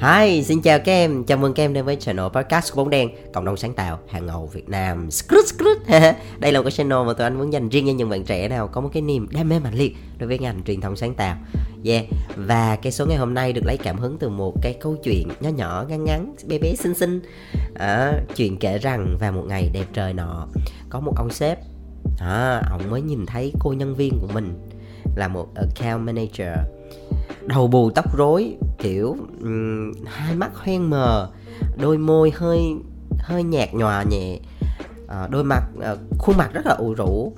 Hi, xin chào các em, chào mừng các em đến với channel podcast của Bóng Đen Cộng đồng sáng tạo hàng ngầu Việt Nam. Skrut, skrut. Đây là một cái channel mà tụi anh muốn dành riêng cho những bạn trẻ nào có một cái niềm đam mê mạnh liệt đối với ngành truyền thông sáng tạo. Yeah, và cái số ngày hôm nay được lấy cảm hứng từ một cái câu chuyện nhỏ nhỏ, ngắn ngắn, bé bé xinh xinh. À, Chuyện kể rằng vào một ngày đẹp trời nọ Có một ông sếp à, Ông mới nhìn thấy cô nhân viên của mình là một account manager đầu bù tóc rối kiểu um, hai mắt hoen mờ đôi môi hơi hơi nhạt nhòa nhẹ uh, đôi mặt uh, khuôn mặt rất là ủ rũ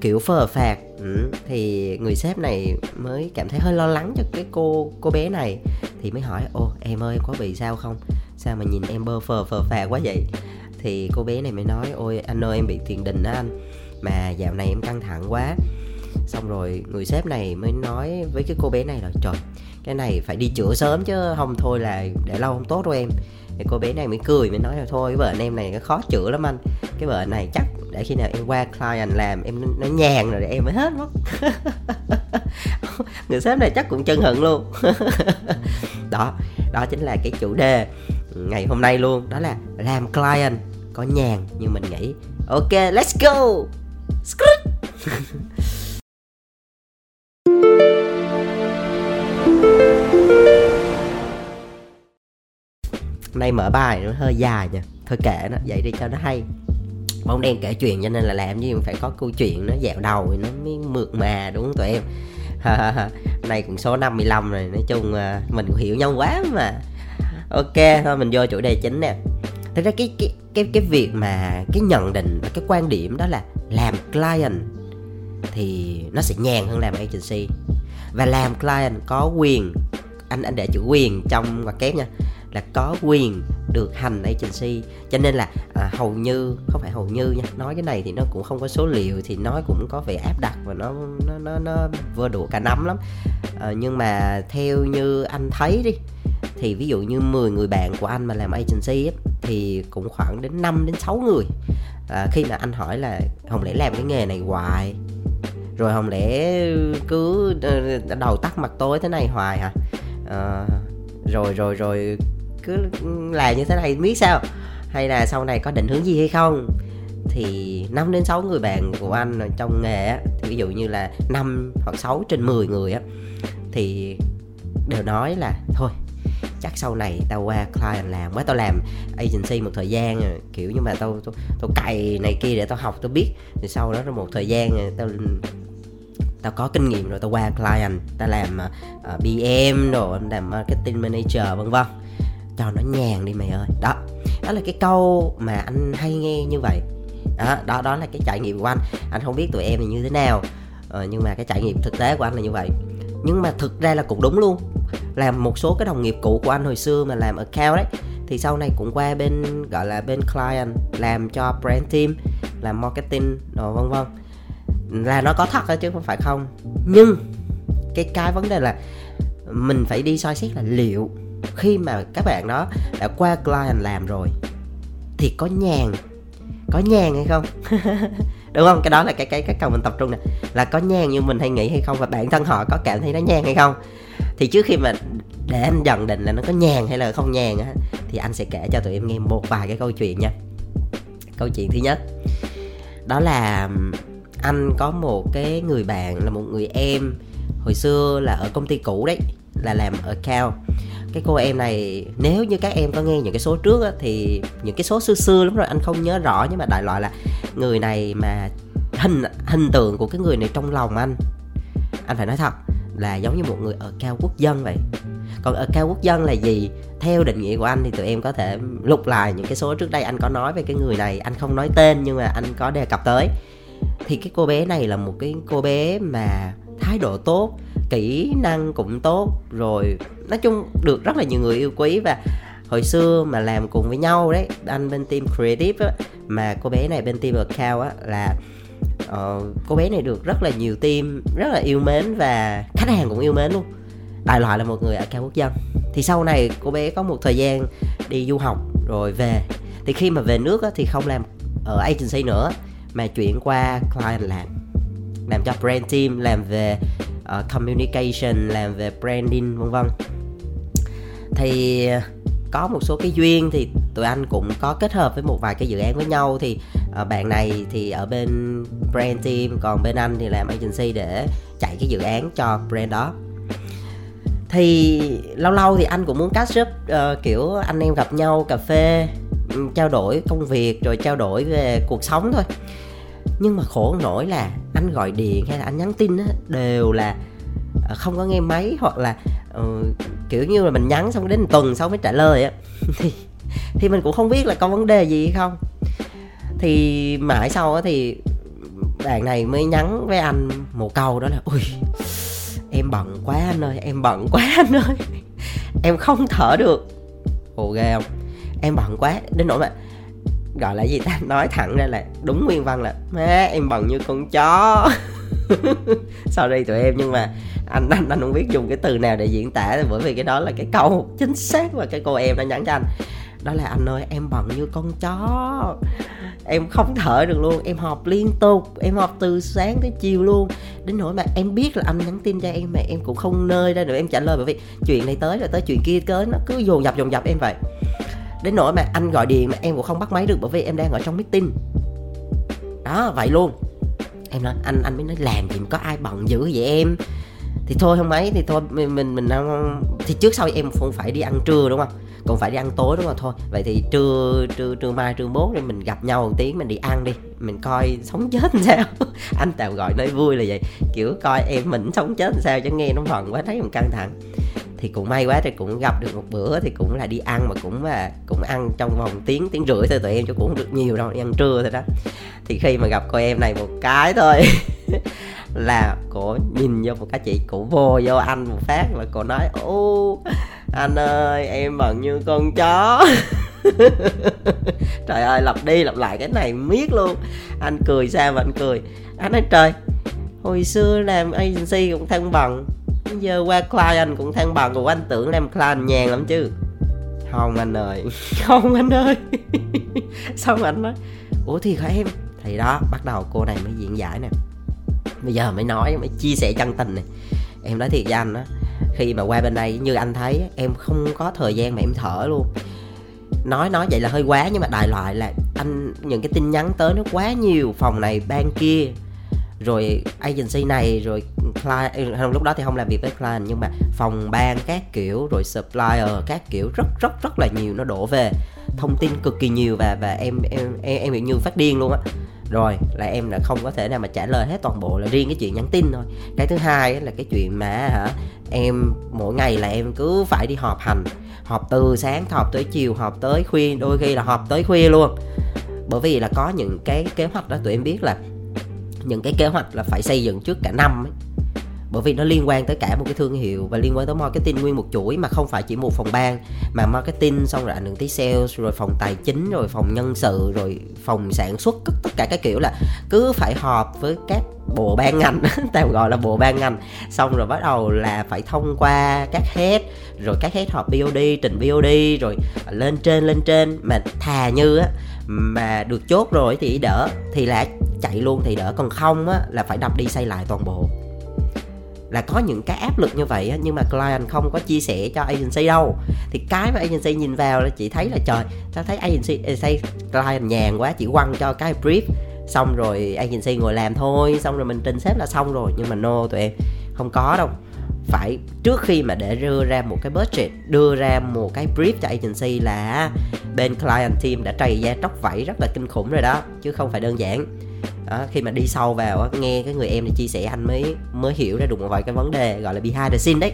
kiểu phờ phạt ừ, thì người sếp này mới cảm thấy hơi lo lắng cho cái cô cô bé này thì mới hỏi ô em ơi em có bị sao không? Sao mà nhìn em bơ phờ phờ phạt quá vậy? Thì cô bé này mới nói ôi anh ơi em bị tiền đình á anh mà dạo này em căng thẳng quá xong rồi người sếp này mới nói với cái cô bé này là, trời, cái này phải đi chữa sớm chứ không thôi là để lâu không tốt đâu em. Thì cô bé này mới cười, mới nói là, thôi, cái bệnh em này khó chữa lắm anh. Cái bệnh này chắc để khi nào em qua client làm em nó nhàn rồi để em mới hết mất. Người sếp này chắc cũng chân hận luôn. Đó đó chính là cái chủ đề ngày hôm nay luôn, đó là làm client có nhàn như mình nghĩ, ok, let's go. nay mở bài nó hơi dài nha thôi kể nó, vậy đi cho nó hay. Bóng đen kể chuyện cho nên là làm gì phải có câu chuyện nó dạo đầu nó mới mượt mà, đúng không tụi em? Này cũng số 55 rồi, nói chung à, mình cũng hiểu nhau quá mà. Ok, thôi mình vô chủ đề chính nè. Thật ra cái cái cái cái việc mà cái nhận định và cái quan điểm đó là làm client thì nó sẽ nhàn hơn làm agency. Và làm client có quyền, anh anh để chữ quyền trong ngoặc kép nha là có quyền được hành agency. Cho nên là à, hầu như không phải hầu như nha nói cái này thì nó cũng không có số liệu thì nói cũng có vẻ áp đặt và nó nó nó nó vừa đủ cả nắm lắm. À, nhưng mà theo như anh thấy đi thì ví dụ như 10 người bạn của anh mà làm agency ấy, thì cũng khoảng đến 5 đến 6 người. À, khi mà anh hỏi là không lẽ làm cái nghề này hoài? Rồi không lẽ cứ ờ, đầu tắt mặt tối thế này hoài hả? À, rồi rồi rồi cứ làm như thế này biết sao. Hay là sau này có định hướng gì hay không? Thì 5 đến 6 người bạn của anh trong nghề á thì ví dụ như là 5 hoặc 6 trên 10 người á thì đều nói là thôi chắc sau này tao qua client làm quá tao làm agency một thời gian rồi kiểu như mà tao tao, tao cày này kia để tao học tao biết. Thì sau đó một thời gian tao tao có kinh nghiệm rồi tao qua client tao làm uh, BM rồi làm marketing manager vân vân cho nó nhàn đi mày ơi. Đó đó là cái câu mà anh hay nghe như vậy. Đó đó đó là cái trải nghiệm của anh. Anh không biết tụi em thì như thế nào ờ, nhưng mà cái trải nghiệm thực tế của anh là như vậy. Nhưng mà thực ra là cũng đúng luôn. Làm một số cái đồng nghiệp cũ của anh hồi xưa mà làm account đấy thì sau này cũng qua bên gọi là bên client làm cho brand team làm marketing rồi vân vân. Là nó có thật đó chứ không phải không. Nhưng cái cái vấn đề là mình phải đi soi xét là liệu khi mà các bạn đó đã qua client làm rồi, thì có nhàn có nhàn hay không? Đúng không? Cái đó là cái cái cái cần mình tập trung nè. Là có nhàn như mình hay nghĩ hay không? Và bản thân họ có cảm thấy nó nhàn hay không? Thì trước khi mà để anh dần định là nó có nhàn hay là không nhàn á, thì anh sẽ kể cho tụi em nghe một vài cái câu chuyện nha. Câu chuyện thứ nhất, đó là anh có một cái người bạn là một người em, hồi xưa là ở công ty cũ đấy, là làm ở cao cái cô em này nếu như các em có nghe những cái số trước á, thì những cái số xưa xưa lắm rồi anh không nhớ rõ nhưng mà đại loại là người này mà hình hình tượng của cái người này trong lòng anh anh phải nói thật là giống như một người ở cao quốc dân vậy. Còn ở cao quốc dân là gì? Theo định nghĩa của anh thì tụi em có thể lục lại những cái số trước đây anh có nói về cái người này. Anh không nói tên nhưng mà anh có đề cập tới. Thì cái cô bé này là một cái cô bé mà thái độ tốt kỹ năng cũng tốt rồi nói chung được rất là nhiều người yêu quý và hồi xưa mà làm cùng với nhau đấy anh bên team creative á, mà cô bé này bên team account á là uh, cô bé này được rất là nhiều team rất là yêu mến và khách hàng cũng yêu mến luôn. Đại loại là một người ở cao quốc dân. Thì sau này cô bé có một thời gian đi du học rồi về. Thì khi mà về nước á, thì không làm ở agency nữa mà chuyển qua client làm. Làm cho brand team làm về uh, communication làm về branding vân vân thì ờ, có một số cái duyên thì tụi anh cũng có kết hợp với một vài cái dự án với nhau. Thì uh, bạn này thì ở bên brand team còn bên anh thì làm agency để chạy cái dự án cho brand đó. Thì lâu lâu thì anh cũng muốn catch up uh, kiểu anh em gặp nhau cà phê ừ, trao đổi công việc rồi trao đổi về cuộc sống thôi. Nhưng mà khổ nổi là anh gọi điện hay là anh nhắn tin á đều là không có nghe máy hoặc là uh, kiểu như là mình nhắn xong đến một tuần sau mới trả lời á. Thì thì mình cũng không biết là có vấn đề gì hay không. Thì mãi sau á thì bạn này mới nhắn với anh một câu đó là ui em bận quá anh ơi em bận quá anh ơi. Em không thở được. Ồ ghê không? Em bận quá. Đến nỗi mà gọi là gì ta? Nói thẳng ra là đúng nguyên văn là má em bận như con chó. sorry tụi em, nhưng mà anh anh anh không biết dùng cái từ nào để diễn tả, bởi vì cái đó là cái câu chính xác mà cái cô em đã nhắn cho anh. Đó là, anh ơi, em bận như con chó. Em không thở được luôn, em họp liên tục, em họp từ sáng tới chiều luôn. Đến nỗi mà em biết là anh nhắn tin cho em mà em cũng không nơi ra được em trả lời bởi vì chuyện này tới rồi, tới chuyện kia tới, nó cứ dồn dập dồn dập em vậy. Đến nỗi mà anh gọi điện mà em cũng không bắt máy được bởi vì em đang ở trong meeting. Đó, vậy luôn em nói, anh anh mới nói làm gì mà có ai bận dữ vậy em? Thì thôi, không mấy thì thôi, mình mình mình ăn thì trước sau em không phải đi ăn trưa, đúng không? Còn phải đi ăn tối, đúng không? Thôi, vậy thì trưa trưa trưa mai, trưa mốt đi mình gặp nhau một tiếng, mình đi ăn đi, mình coi sống chết làm sao. Anh tạm gọi nói vui là vậy, kiểu coi em mình sống chết làm sao cho nghe nó phần quá, thấy mình căng thẳng thì cũng may quá thì cũng gặp được một bữa thì cũng là đi ăn mà cũng là cũng ăn trong vòng tiếng tiếng rưỡi thôi, tụi em chứ cũng không được nhiều đâu, đi ăn trưa thôi đó. Thì khi mà gặp cô em này một cái thôi, là cổ nhìn vô một cái chị cổ vô vô anh một phát và cổ nói, ô, anh ơi, em bận như con chó. Trời ơi, lặp đi lặp lại cái này miết luôn. Anh cười sao mà anh cười. Anh nói, trời, hồi xưa làm agency cũng thân bằng bây giờ qua client cũng than bằng của anh tưởng làm client nhàn lắm chứ? Không anh ơi. Không anh ơi. Xong anh nói ủa thì hả em? Thì đó bắt đầu cô này mới diễn giải nè. Bây giờ mới nói mới chia sẻ chân tình này em nói thiệt với anh á khi mà qua bên đây như anh thấy em không có thời gian mà em thở luôn. Nói nói vậy là hơi quá nhưng mà đại loại là anh những cái tin nhắn tới nó quá nhiều phòng này ban kia rồi agency này rồi client không lúc đó thì không làm việc với client nhưng mà phòng ban các kiểu rồi supplier các kiểu rất rất rất là nhiều nó đổ về. Thông tin cực kỳ nhiều và và em em em, em bị như phát điên luôn á. Rồi là em là không có thể nào mà trả lời hết toàn bộ là riêng cái chuyện nhắn tin thôi. Cái thứ hai là cái chuyện mà hả em mỗi ngày là em cứ phải đi họp hành. Họp từ sáng họp tới chiều họp tới khuya đôi khi là họp tới khuya luôn. Bởi vì là có những cái kế hoạch đó tụi em biết là những cái kế hoạch là phải xây dựng trước cả năm ấy. Bởi vì nó liên quan tới cả một cái thương hiệu và liên quan tới marketing nguyên một chuỗi mà không phải chỉ một phòng ban, mà marketing, xong rồi ảnh hưởng tới sales, rồi phòng tài chính, rồi phòng nhân sự, rồi phòng sản xuất, tất cả các kiểu là cứ phải họp với các bộ ban ngành, tao gọi là bộ ban ngành. Xong rồi bắt đầu là phải thông qua các head, rồi các head họp BOD trình BOD rồi lên trên lên trên. Mà thà như á mà được chốt rồi thì đỡ thì là chạy luôn thì đỡ. Còn không á là phải đập đi xây lại toàn bộ. Là có những cái áp lực như vậy á, nhưng mà client không có chia sẻ cho agency đâu. Thì cái mà agency nhìn vào là chị thấy là trời tao thấy agency ờ, agency client nhàn quá chỉ quăng cho cái brief. Xong rồi agency ngồi làm thôi xong rồi mình trình xếp là xong rồi. Nhưng mà no tụi em không có đâu phải trước khi mà để đưa ra một cái budget đưa ra một cái brief cho agency là bên client team đã trầy da tróc vẫy rất là kinh khủng rồi đó chứ không phải đơn giản. Đó, khi mà đi sâu vào nghe cái người em này chia sẻ anh mới mới hiểu ra được một vài cái vấn đề gọi là behind the scene đấy.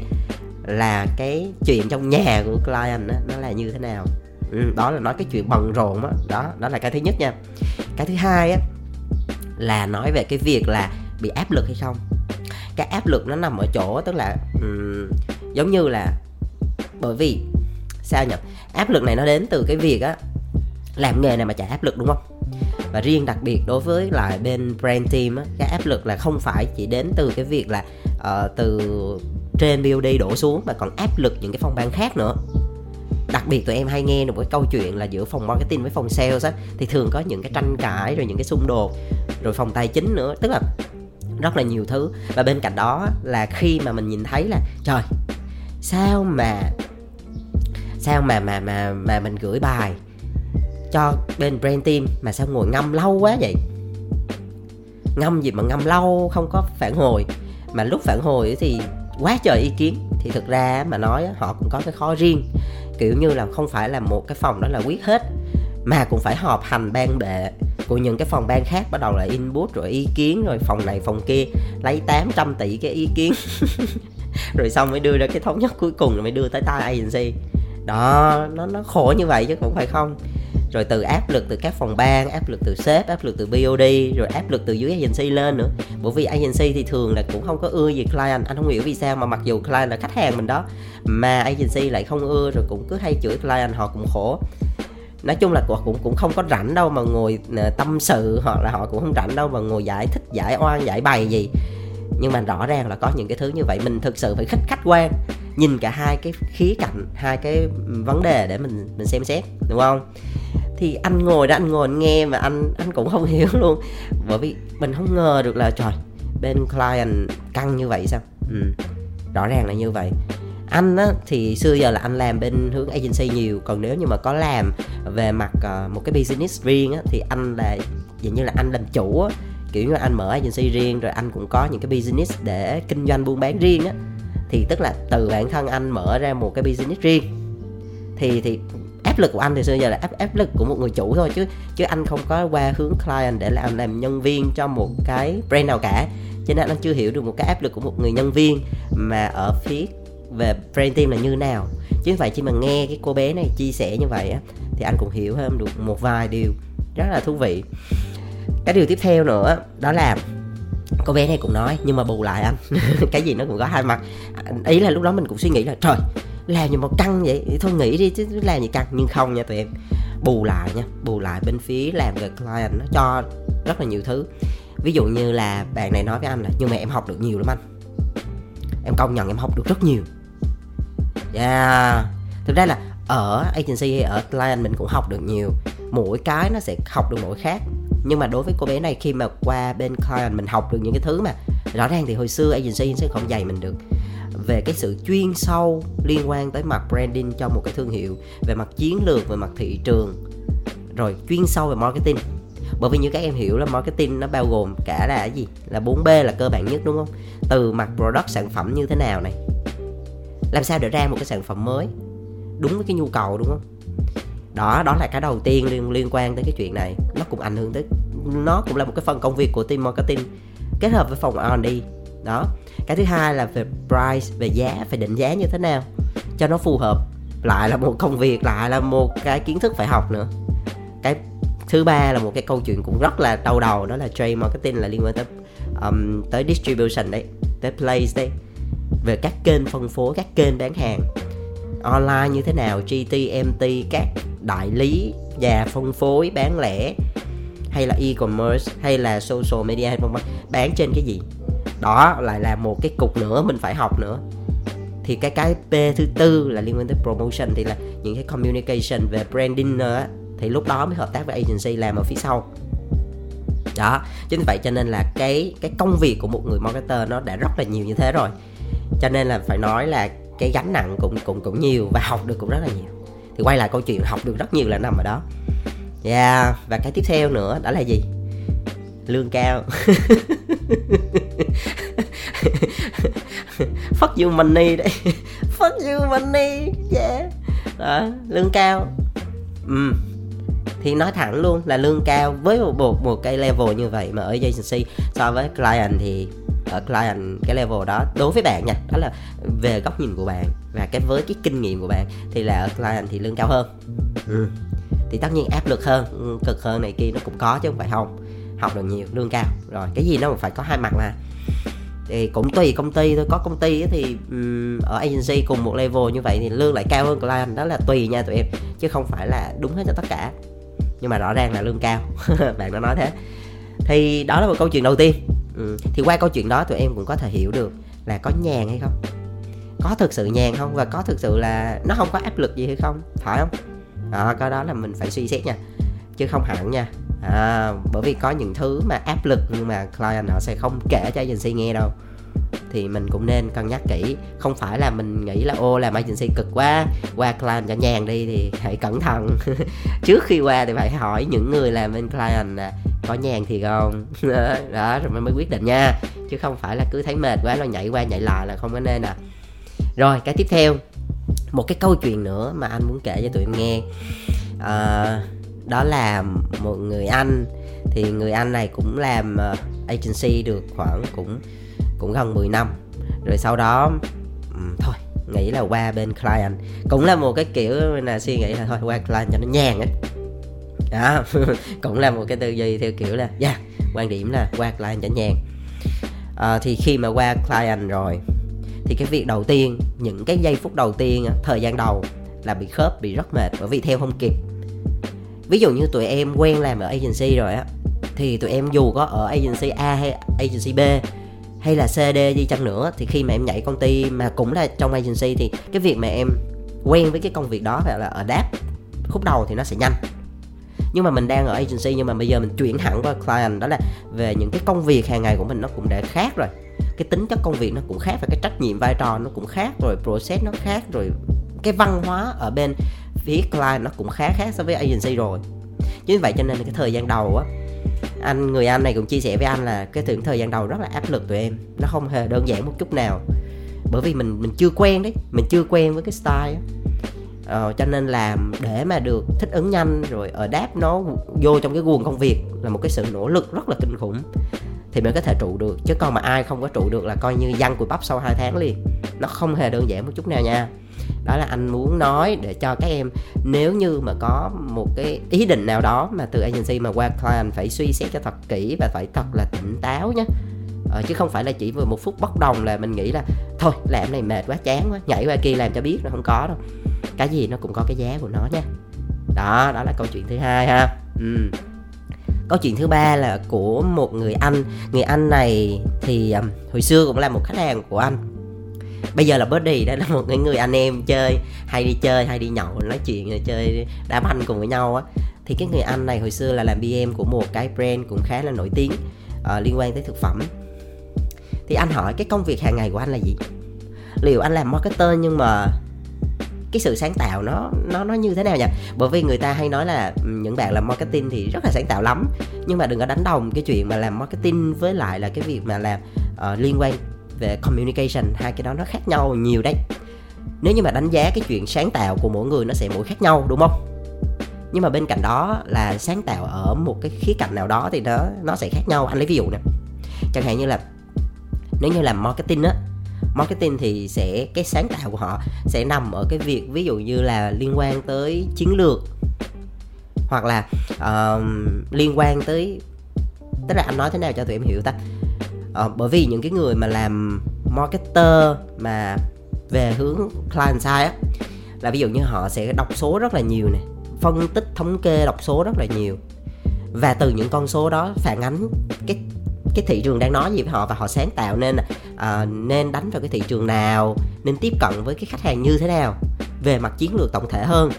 Là cái chuyện trong nhà của client đó, nó là như thế nào? Ừ, đó là nói cái chuyện bận rộn đó. đó đó là cái thứ nhất nha. Cái thứ hai á là nói về cái việc là bị áp lực hay không cái áp lực nó nằm ở chỗ tức là um, giống như là bởi vì sao nhỉ? Áp lực này nó đến từ cái việc á làm nghề này mà chả áp lực đúng không? Và riêng đặc biệt đối với lại bên brand team á, cái áp lực là không phải chỉ đến từ cái việc là uh, từ trên BOD đổ xuống mà còn áp lực những cái phòng ban khác nữa. Đặc biệt tụi em hay nghe được cái câu chuyện là giữa phòng marketing với phòng sales á thì thường có những cái tranh cãi rồi những cái xung đột rồi phòng tài chính nữa tức là rất là nhiều thứ. Và bên cạnh đó là khi mà mình nhìn thấy là, trời, sao mà sao mà mà mà mà mình gửi bài cho bên brand team mà sao ngồi ngâm lâu quá vậy? Ngâm gì mà ngâm lâu, không có phản hồi. Mà lúc phản hồi thì quá trời ý kiến. Thì thực ra mà nói họ cũng có cái khó riêng. Kiểu như là không phải là một cái phòng đó là quyết hết, mà cũng phải họp hành ban bệ của những cái phòng ban khác bắt đầu là input rồi ý kiến rồi phòng này, phòng kia, lấy 800 tỷ cái ý kiến. Rồi xong mới đưa ra cái thống nhất cuối cùng rồi mới đưa tới tay agency. Đó, nó nó khổ như vậy chứ cũng phải không? Rồi từ áp lực từ các phòng ban, áp lực từ sếp, áp lực từ BOD rồi áp lực từ dưới agency lên nữa. Bởi vì agency thì thường là cũng không có ưa gì client. Anh không hiểu vì sao mà mặc dù client là khách hàng mình đó, mà agency lại không ưa rồi cũng cứ hay chửi client, họ cũng khổ nói chung là cũng cũng không có rảnh đâu mà ngồi ờ, tâm sự hoặc là họ cũng không rảnh đâu mà ngồi giải thích, giải oan, giải bày gì. Nhưng mà rõ ràng là có những cái thứ như vậy, mình thực sự phải khách khách quan, nhìn cả hai cái khía cạnh, hai cái vấn đề để mình mình xem xét, đúng không? Thì anh ngồi đó, anh ngồi anh nghe mà anh anh cũng không hiểu luôn. Bởi vì mình không ngờ được là, trời, bên client căng như vậy sao? Ừ. rõ ràng là như vậy anh á, thì xưa giờ là anh làm bên hướng agency nhiều. Còn nếu như mà có làm về mặt uh, một cái business riêng á, thì anh là dường như là anh làm chủ á, kiểu như anh mở agency riêng rồi anh cũng có những cái business để kinh doanh buôn bán riêng á. Thì tức là từ bản thân anh mở ra một cái business riêng. Thì thì áp lực của anh thì xưa giờ là áp áp lực của một người chủ thôi chứ chứ anh không có qua hướng client để làm làm nhân viên cho một cái brand nào cả. Cho nên anh chưa hiểu được một cái áp lực của một người nhân viên mà ở phía về brand team là như nào. Chứ vậy chỉ mà nghe cái cô bé này chia sẻ như vậy á, thì anh cũng hiểu hơn được một vài điều rất là thú vị. Cái điều tiếp theo nữa đó là cô bé này cũng nói, nhưng mà bù lại anh. Cái gì nó cũng có hai mặt. Ý là lúc đó mình cũng suy nghĩ là, trời, làm gì mà căng vậy? Thôi nghĩ đi chứ làm gì căng. Nhưng không nha tụi em bù lại nha, bù lại bên phía làm về client nó cho rất là nhiều thứ. Ví dụ như là bạn này nói với anh là, nhưng mà em học được nhiều lắm anh. Em công nhận em học được rất nhiều yeah. Thực ra là ở agency hay ở client mình cũng học được nhiều. Mỗi cái nó sẽ học được mỗi khác. Nhưng mà đối với cô bé này, khi mà qua bên client mình học được những cái thứ mà rõ ràng thì hồi xưa agency sẽ không dạy mình được. Về cái sự chuyên sâu liên quan tới mặt branding cho một cái thương hiệu, về mặt chiến lược, về mặt thị trường, rồi chuyên sâu về marketing. Bởi vì như các em hiểu là marketing nó bao gồm cả là cái gì? Là 4B là cơ bản nhất, đúng không? Từ mặt product sản phẩm như thế nào này làm sao để ra một cái sản phẩm mới? Đúng với cái nhu cầu đúng không? Đó đó là cái đầu tiên liên liên quan tới cái chuyện này. Nó cũng ảnh hưởng tới nó cũng là một cái phần công việc của team marketing kết hợp với phòng R&D đó cái thứ hai là về price về giá phải định giá như thế nào cho nó phù hợp. Lại là một công việc lại là một cái kiến thức phải học nữa. Cái thứ ba là một cái câu chuyện cũng rất là đau đầu đó là trade marketing là liên quan tới um, tới distribution đấy tới place đấy về các kênh phân phối, các kênh bán hàng online như thế nào GTMT các đại lý và phân phối, bán lẻ, hay là e-commerce, hay là social media vân vân. Bán trên cái gì? Đó lại là một cái cục nữa mình phải học nữa. Thì cái cái P thứ tư là liên quan tới promotion, thì là những cái communication về branding nữa thì lúc đó mới hợp tác với agency làm ở phía sau. Đó, chính vậy cho nên là cái cái công việc của một người marketer nó đã rất là nhiều như thế rồi cho nên là phải nói là cái gánh nặng cũng cũng cũng nhiều và học được cũng rất là nhiều. Thì quay lại câu chuyện học được rất nhiều là nằm ở đó. Yeah và cái tiếp theo nữa đó là gì? Lương cao. Fuck you money đấy. Fuck you money yeah. Đó lương cao. Ừ thì nói thẳng luôn là lương cao với một, một một cái level như vậy mà ở agency so với client thì ở client cái level đó đối với bạn nha đó là về góc nhìn của bạn và cái với cái kinh nghiệm của bạn thì là ở client thì lương cao hơn. Ừ. thì tất nhiên áp lực hơn ừ, cực hơn này kia nó cũng có chứ không phải không. Học được nhiều lương cao. Rồi cái gì nó cũng phải có hai mặt mà. Thì cũng tùy công ty thôi có công ty thì um, ở agency cùng một level như vậy thì lương lại cao hơn client đó là tùy nha tụi em chứ không phải là đúng hết cho tất cả. Nhưng mà rõ ràng là lương cao. Bạn đã nói thế. Thì đó là một câu chuyện đầu tiên ừ. thì qua câu chuyện đó tụi em cũng có thể hiểu được là có nhàn hay không. Có thực sự nhàn không? Và có thực sự là nó không có áp lực gì hay không? Phải không? Đó cái đó là mình phải suy xét nha. Chứ không hẳn nha. À, bởi vì có những thứ mà áp lực nhưng mà client họ sẽ không kể cho agency nghe đâu. Thì mình cũng nên cân nhắc kỹ. Không phải là mình nghĩ là ô làm agency cực quá qua client cho nhàn đi thì hãy cẩn thận. Trước khi qua thì phải hỏi những người làm bên client là có nhàn thì không? Đó rồi mới quyết định nha. Chứ không phải là cứ thấy mệt quá là nhảy qua nhảy lại là không có nên à. Rồi cái tiếp theo. Một cái câu chuyện nữa mà anh muốn kể cho tụi em nghe. À, đó là một người anh. Thì người anh này cũng làm ờ, agency được khoảng cũng cũng gần 10 năm. Rồi sau đó ừ, thôi nghĩ là qua bên client. Cũng là một cái kiểu là suy nghĩ là thôi qua client cho nó nhàn ấy đó cũng là một cái tư duy theo kiểu là yeah, quan điểm là qua client chẳng nhàn. À, thì khi mà qua client rồi thì cái việc đầu tiên những cái giây phút đầu tiên thời gian đầu là bị khớp bị rất mệt bởi vì theo không kịp. Ví dụ như tụi em quen làm ở agency rồi á thì tụi em dù có ở agency A hay agency B hay là CD gì chăng nữa thì khi mà em nhảy công ty mà cũng là trong agency thì cái việc mà em quen với cái công việc đó gọi là ở đáp khúc đầu thì nó sẽ nhanh nhưng mà mình đang ở agency, nhưng mà bây giờ mình chuyển hẳn qua client, đó là về những cái công việc hàng ngày của mình nó cũng đã khác rồi. Cái tính chất công việc nó cũng khác và cái trách nhiệm vai trò nó cũng khác rồi, process nó khác rồi. Cái văn hóa ở bên phía client nó cũng khá khác so với agency rồi. Chính vậy cho nên cái thời gian đầu á, anh, người anh này cũng chia sẻ với anh là cái thời gian đầu rất là áp lực tụi em. Nó không hề đơn giản một chút nào. Bởi vì mình mình chưa quen đấy, mình chưa quen với cái style á ờ, cho nên là để mà được thích ứng nhanh rồi ở đáp nó vô trong cái guồng công việc là một cái sự nỗ lực rất là kinh khủng. Thì mình có thể trụ được chứ còn mà ai không có trụ được là coi như văng cùi bắp sau 2 tháng liền. Nó không hề đơn giản một chút nào nha. Đó là anh muốn nói để cho các em nếu như mà có một cái ý định nào đó mà từ agency mà qua client phải suy xét cho thật kỹ và phải thật là tỉnh táo nhé ờ, chứ không phải là chỉ vừa một phút bốc đồng là mình nghĩ là thôi làm này mệt quá chán quá nhảy qua kia làm cho biết nó không có đâu cái gì nó cũng có cái giá của nó nha. Đó đó là câu chuyện thứ hai ha. Ừ. câu chuyện thứ ba là của một người anh. Người anh này thì um, hồi xưa cũng là một khách hàng của anh. Bây giờ là buddy đó là một cái người anh em chơi hay đi chơi hay đi nhậu nói chuyện chơi đá banh cùng với nhau á. Thì cái người anh này hồi xưa là làm BM của một cái brand cũng khá là nổi tiếng uh, liên quan tới thực phẩm. Thì anh hỏi cái công việc hàng ngày của anh là gì? Liệu anh làm marketer nhưng mà cái sự sáng tạo nó nó nó như thế nào nhỉ? Bởi vì người ta hay nói là ừ, những bạn làm marketing thì rất là sáng tạo lắm. Nhưng mà đừng có đánh đồng cái chuyện mà làm marketing với lại là cái việc mà làm uh, liên quan về communication. Hai cái đó nó khác nhau nhiều đấy. Nếu như mà đánh giá cái chuyện sáng tạo của mỗi người nó sẽ mỗi khác nhau đúng không? Nhưng mà bên cạnh đó là sáng tạo ở một cái khía cạnh nào đó thì nó nó sẽ khác nhau. Anh lấy ví dụ nè. Chẳng hạn như là nếu như làm marketing á marketing thì sẽ cái sáng tạo của họ sẽ nằm ở cái việc ví dụ như là liên quan tới chiến lược hoặc là uh, liên quan tới tức là anh nói thế nào cho tụi em hiểu ta? Uh, bởi vì những cái người mà làm marketer mà về hướng client side á là ví dụ như họ sẽ đọc số rất là nhiều này phân tích thống kê đọc số rất là nhiều. Và từ những con số đó phản ánh cái cái thị trường đang nói gì với họ và họ sáng tạo nên uh, nên đánh vào cái thị trường nào nên tiếp cận với cái khách hàng như thế nào về mặt chiến lược tổng thể hơn.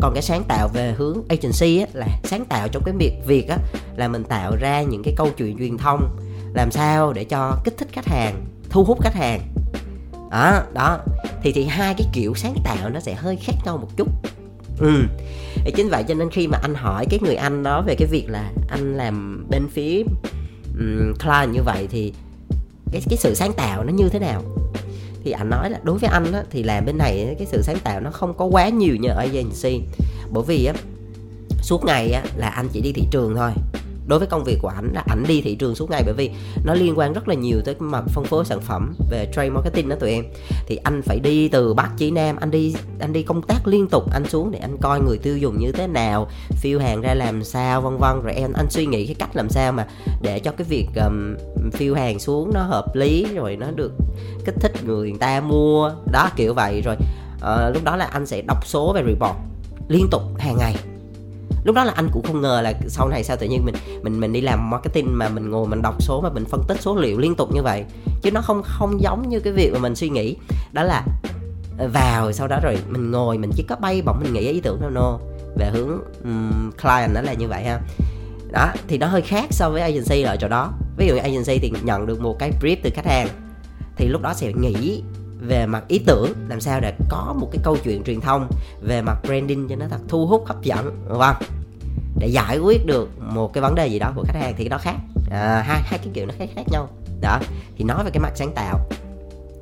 Còn cái sáng tạo về hướng agency á, là sáng tạo trong cái việc việc á, là mình tạo ra những cái câu chuyện truyền thông làm sao để cho kích thích khách hàng thu hút khách hàng. Đó đó. Thì thì hai cái kiểu sáng tạo nó sẽ hơi khác nhau một chút. Ừ. Thì chính vậy cho nên khi mà anh hỏi cái người anh đó về cái việc là anh làm bên phía um, client như vậy thì cái cái sự sáng tạo nó như thế nào? Thì anh nói là đối với anh á, thì làm bên này cái sự sáng tạo nó không có quá nhiều như ở agency. Bởi vì á suốt ngày á là anh chỉ đi thị trường thôi đối với công việc của ảnh là ảnh đi thị trường suốt ngày bởi vì nó liên quan rất là nhiều tới mặt phân phối sản phẩm về trade marketing đó tụi em. Thì anh phải đi từ bắc chí nam anh đi anh đi công tác liên tục anh xuống để anh coi người tiêu dùng như thế nào phiêu hàng ra làm sao vân vân. Rồi em anh suy nghĩ cái cách làm sao mà để cho cái việc um, phiêu hàng xuống nó hợp lý rồi nó được kích thích người ta mua đó kiểu vậy. Rồi uh, lúc đó là anh sẽ đọc số về report liên tục hàng ngày lúc đó là anh cũng không ngờ là sau này sao tự nhiên mình mình mình đi làm marketing mà mình ngồi mình đọc số mà mình phân tích số liệu liên tục như vậy. Chứ nó không không giống như cái việc mà mình suy nghĩ. Đó là ờ, vào sau đó rồi mình ngồi mình chỉ có bay bổng mình nghĩ ý tưởng đâu no. Về hướng um, client đó là như vậy ha. Đó thì nó hơi khác so với agency ở chỗ đó. Ví dụ agency thì nhận được một cái brief từ khách hàng thì lúc đó sẽ nghĩ về mặt ý tưởng làm sao để có một cái câu chuyện truyền thông về mặt branding cho nó thật thu hút hấp dẫn đúng không? Để giải quyết được một cái vấn đề gì đó của khách hàng thì cái đó khác. À, hai hai cái kiểu nó khác khác nhau. Đó thì nói về cái mặt sáng tạo.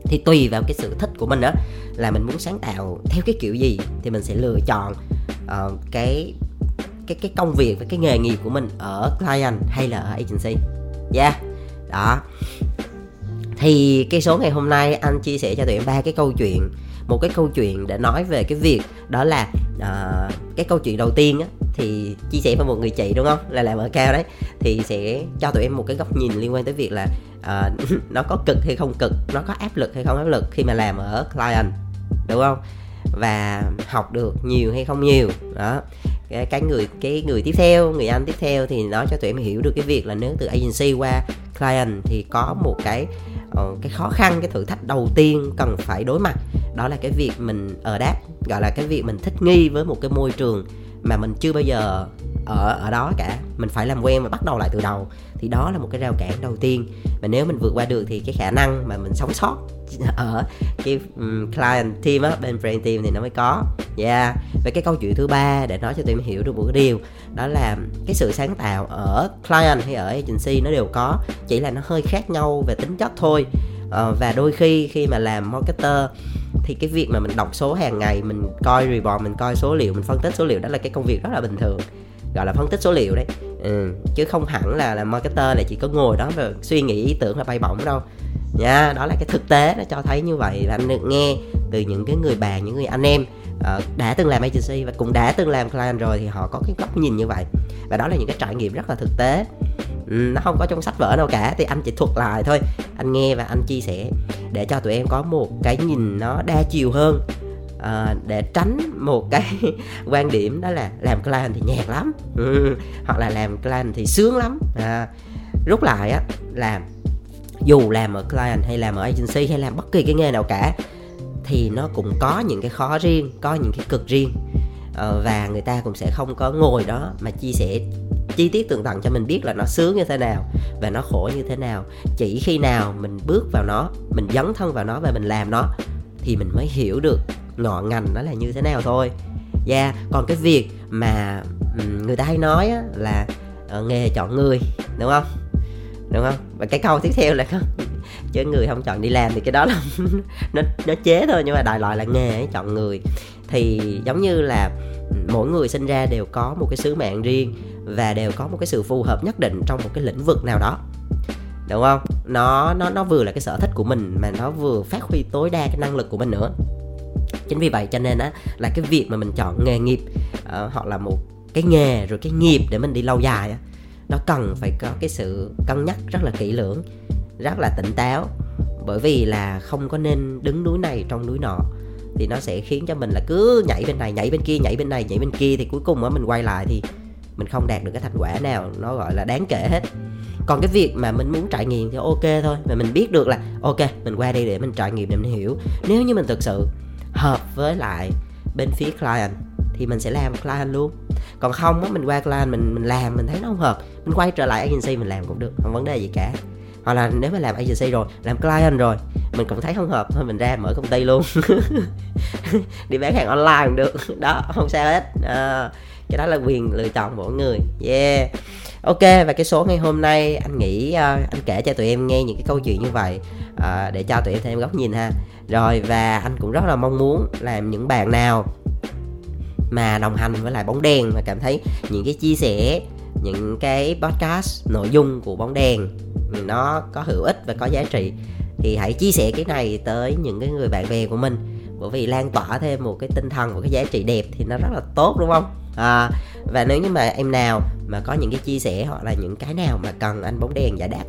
Thì tùy vào cái sự thích của mình đó là mình muốn sáng tạo theo cái kiểu gì thì mình sẽ lựa chọn uh, cái cái cái công việc và cái nghề nghiệp của mình ở client hay là ở agency. Yeah. Đó thì cái số ngày hôm nay anh chia sẻ cho tụi em ba cái câu chuyện một cái câu chuyện để nói về cái việc đó là uh, cái câu chuyện đầu tiên á thì chia sẻ với một người chị đúng không? Là làm ở cao đấy. Thì sẽ cho tụi em một cái góc nhìn liên quan tới việc là uh, nó có cực hay không cực nó có áp lực hay không áp lực khi mà làm ở client đúng không? Và học được nhiều hay không nhiều đó. Cái, cái người cái người tiếp theo người anh tiếp theo thì nói cho tụi em hiểu được cái việc là nếu từ agency qua client thì có một cái Ờ, cái khó khăn cái thử thách đầu tiên cần phải đối mặt đó là cái việc mình ở đáp gọi là cái việc mình thích nghi với một cái môi trường mà mình chưa bao giờ ở ở đó cả. Mình phải làm quen và bắt đầu lại từ đầu. Thì đó là một cái rào cản đầu tiên. Và nếu mình vượt qua được thì cái khả năng mà mình sống sót ở cái um, client team á bên brand team thì nó mới có. Dạ. yeah và cái câu chuyện thứ ba để nói cho tụi em hiểu được một cái điều đó là cái sự sáng tạo ở client hay ở agency nó đều có chỉ là nó hơi khác nhau về tính chất thôi. Uh, và đôi khi khi mà làm marketer thì cái việc mà mình đọc số hàng ngày mình coi report mình coi số liệu mình phân tích số liệu đó là cái công việc rất là bình thường gọi là phân tích số liệu đấy. Ừ. chứ không hẳn là là marketer là chỉ có ngồi đó và suy nghĩ ý tưởng là bay bổng đâu. Nha đó là cái thực tế nó cho thấy như vậy. Và anh được nghe từ những cái người bạn những người anh em uh, đã từng làm agency và cũng đã từng làm client rồi thì họ có cái góc nhìn như vậy. Và đó là những cái trải nghiệm rất là thực tế. Nó không có trong sách vở đâu cả thì anh chỉ thuật lại thôi. Anh nghe và anh chia sẻ để cho tụi em có một cái nhìn nó đa chiều hơn. À, để tránh một cái quan điểm đó là làm client thì nhạt lắm. Ừ, hoặc là làm client thì sướng lắm. À, rút lại á làm dù làm ở client hay làm ở agency hay làm bất kỳ cái nghề nào cả thì nó cũng có những cái khó riêng có những cái cực riêng. Ờ, và người ta cũng sẽ không có ngồi đó mà chia sẻ chi tiết tường tận cho mình biết là nó sướng như thế nào và nó khổ như thế nào. Chỉ khi nào mình bước vào nó mình dấn thân vào nó và mình làm nó thì mình mới hiểu được ngọn ngành nó là như thế nào thôi. Yeah còn cái việc mà người ta hay nói á, là ờ, nghề chọn người đúng không? Đúng không? Và cái câu tiếp theo là chứ người không chọn đi làm thì cái đó là nó nó chế thôi nhưng mà đại loại là nghề ấy, chọn người. Thì giống như là mỗi người sinh ra đều có một cái sứ mạng riêng và đều có một cái sự phù hợp nhất định trong một cái lĩnh vực nào đó. Đúng không? Nó nó nó vừa là cái sở thích của mình mà nó vừa phát huy tối đa cái năng lực của mình nữa. Chính vì vậy cho nên á là cái việc mà mình chọn nghề nghiệp uh, hoặc là một cái nghề rồi cái nghiệp để mình đi lâu dài á nó cần phải có cái sự cân nhắc rất là kỹ lưỡng rất là tỉnh táo. Bởi vì là không có nên đứng núi này trong núi nọ. Thì nó sẽ khiến cho mình là cứ nhảy bên này, nhảy bên kia, nhảy bên này, nhảy bên kia. Thì cuối cùng á, mình quay lại thì mình không đạt được cái thành quả nào. Nó gọi là đáng kể hết. Còn cái việc mà mình muốn trải nghiệm thì ok thôi. Mà mình biết được là, ok, mình qua đây để mình trải nghiệm để mình hiểu. Nếu như mình thực sự hợp với lại bên phía client thì mình sẽ làm client luôn. Còn không á, mình qua client mình mình làm, mình thấy nó không hợp, mình quay trở lại agency mình làm cũng được, không vấn đề gì cả hoặc là nếu mà làm agency rồi làm client rồi mình cũng thấy không hợp thôi mình ra mở công ty luôn. Đi bán hàng online cũng được. Đó không sao hết. À, cái đó là quyền lựa chọn mỗi người. Yeah. Ok và cái số ngày hôm nay anh nghĩ uh, anh kể cho tụi em nghe những cái câu chuyện như vậy uh, để cho tụi em thêm góc nhìn ha. Rồi và anh cũng rất là mong muốn làm những bạn nào mà đồng hành với lại bóng đèn và cảm thấy những cái chia sẻ những cái podcast nội dung của bóng đèn. Nó có hữu ích và có giá trị. Thì hãy chia sẻ cái này tới những cái người bạn bè của mình. Bởi vì lan tỏa thêm một cái tinh thần một cái giá trị đẹp thì nó rất là tốt đúng không? À, và nếu như mà em nào mà có những cái chia sẻ hoặc là những cái nào mà cần anh bóng đèn giải đáp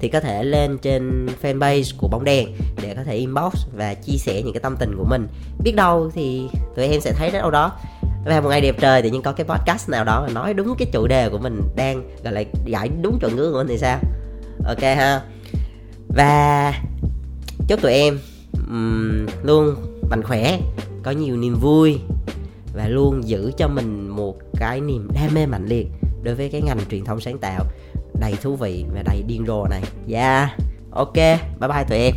thì có thể lên trên fanpage của bóng đèn để có thể inbox và chia sẻ những cái tâm tình của mình. Biết đâu thì tụi em sẽ thấy đến đâu đó và một ngày đẹp trời thì nhưng có cái podcast nào đó mà nói đúng cái chủ đề của mình đang gọi là giải đúng chuẩn ngữ của mình thì sao? Ok ha. Và chúc tụi em um, luôn mạnh khỏe có nhiều niềm vui và luôn giữ cho mình một cái niềm đam mê mạnh liệt đối với cái ngành truyền thông sáng tạo đầy thú vị và đầy điên rồ này. Yeah. Ok bye bye tụi em.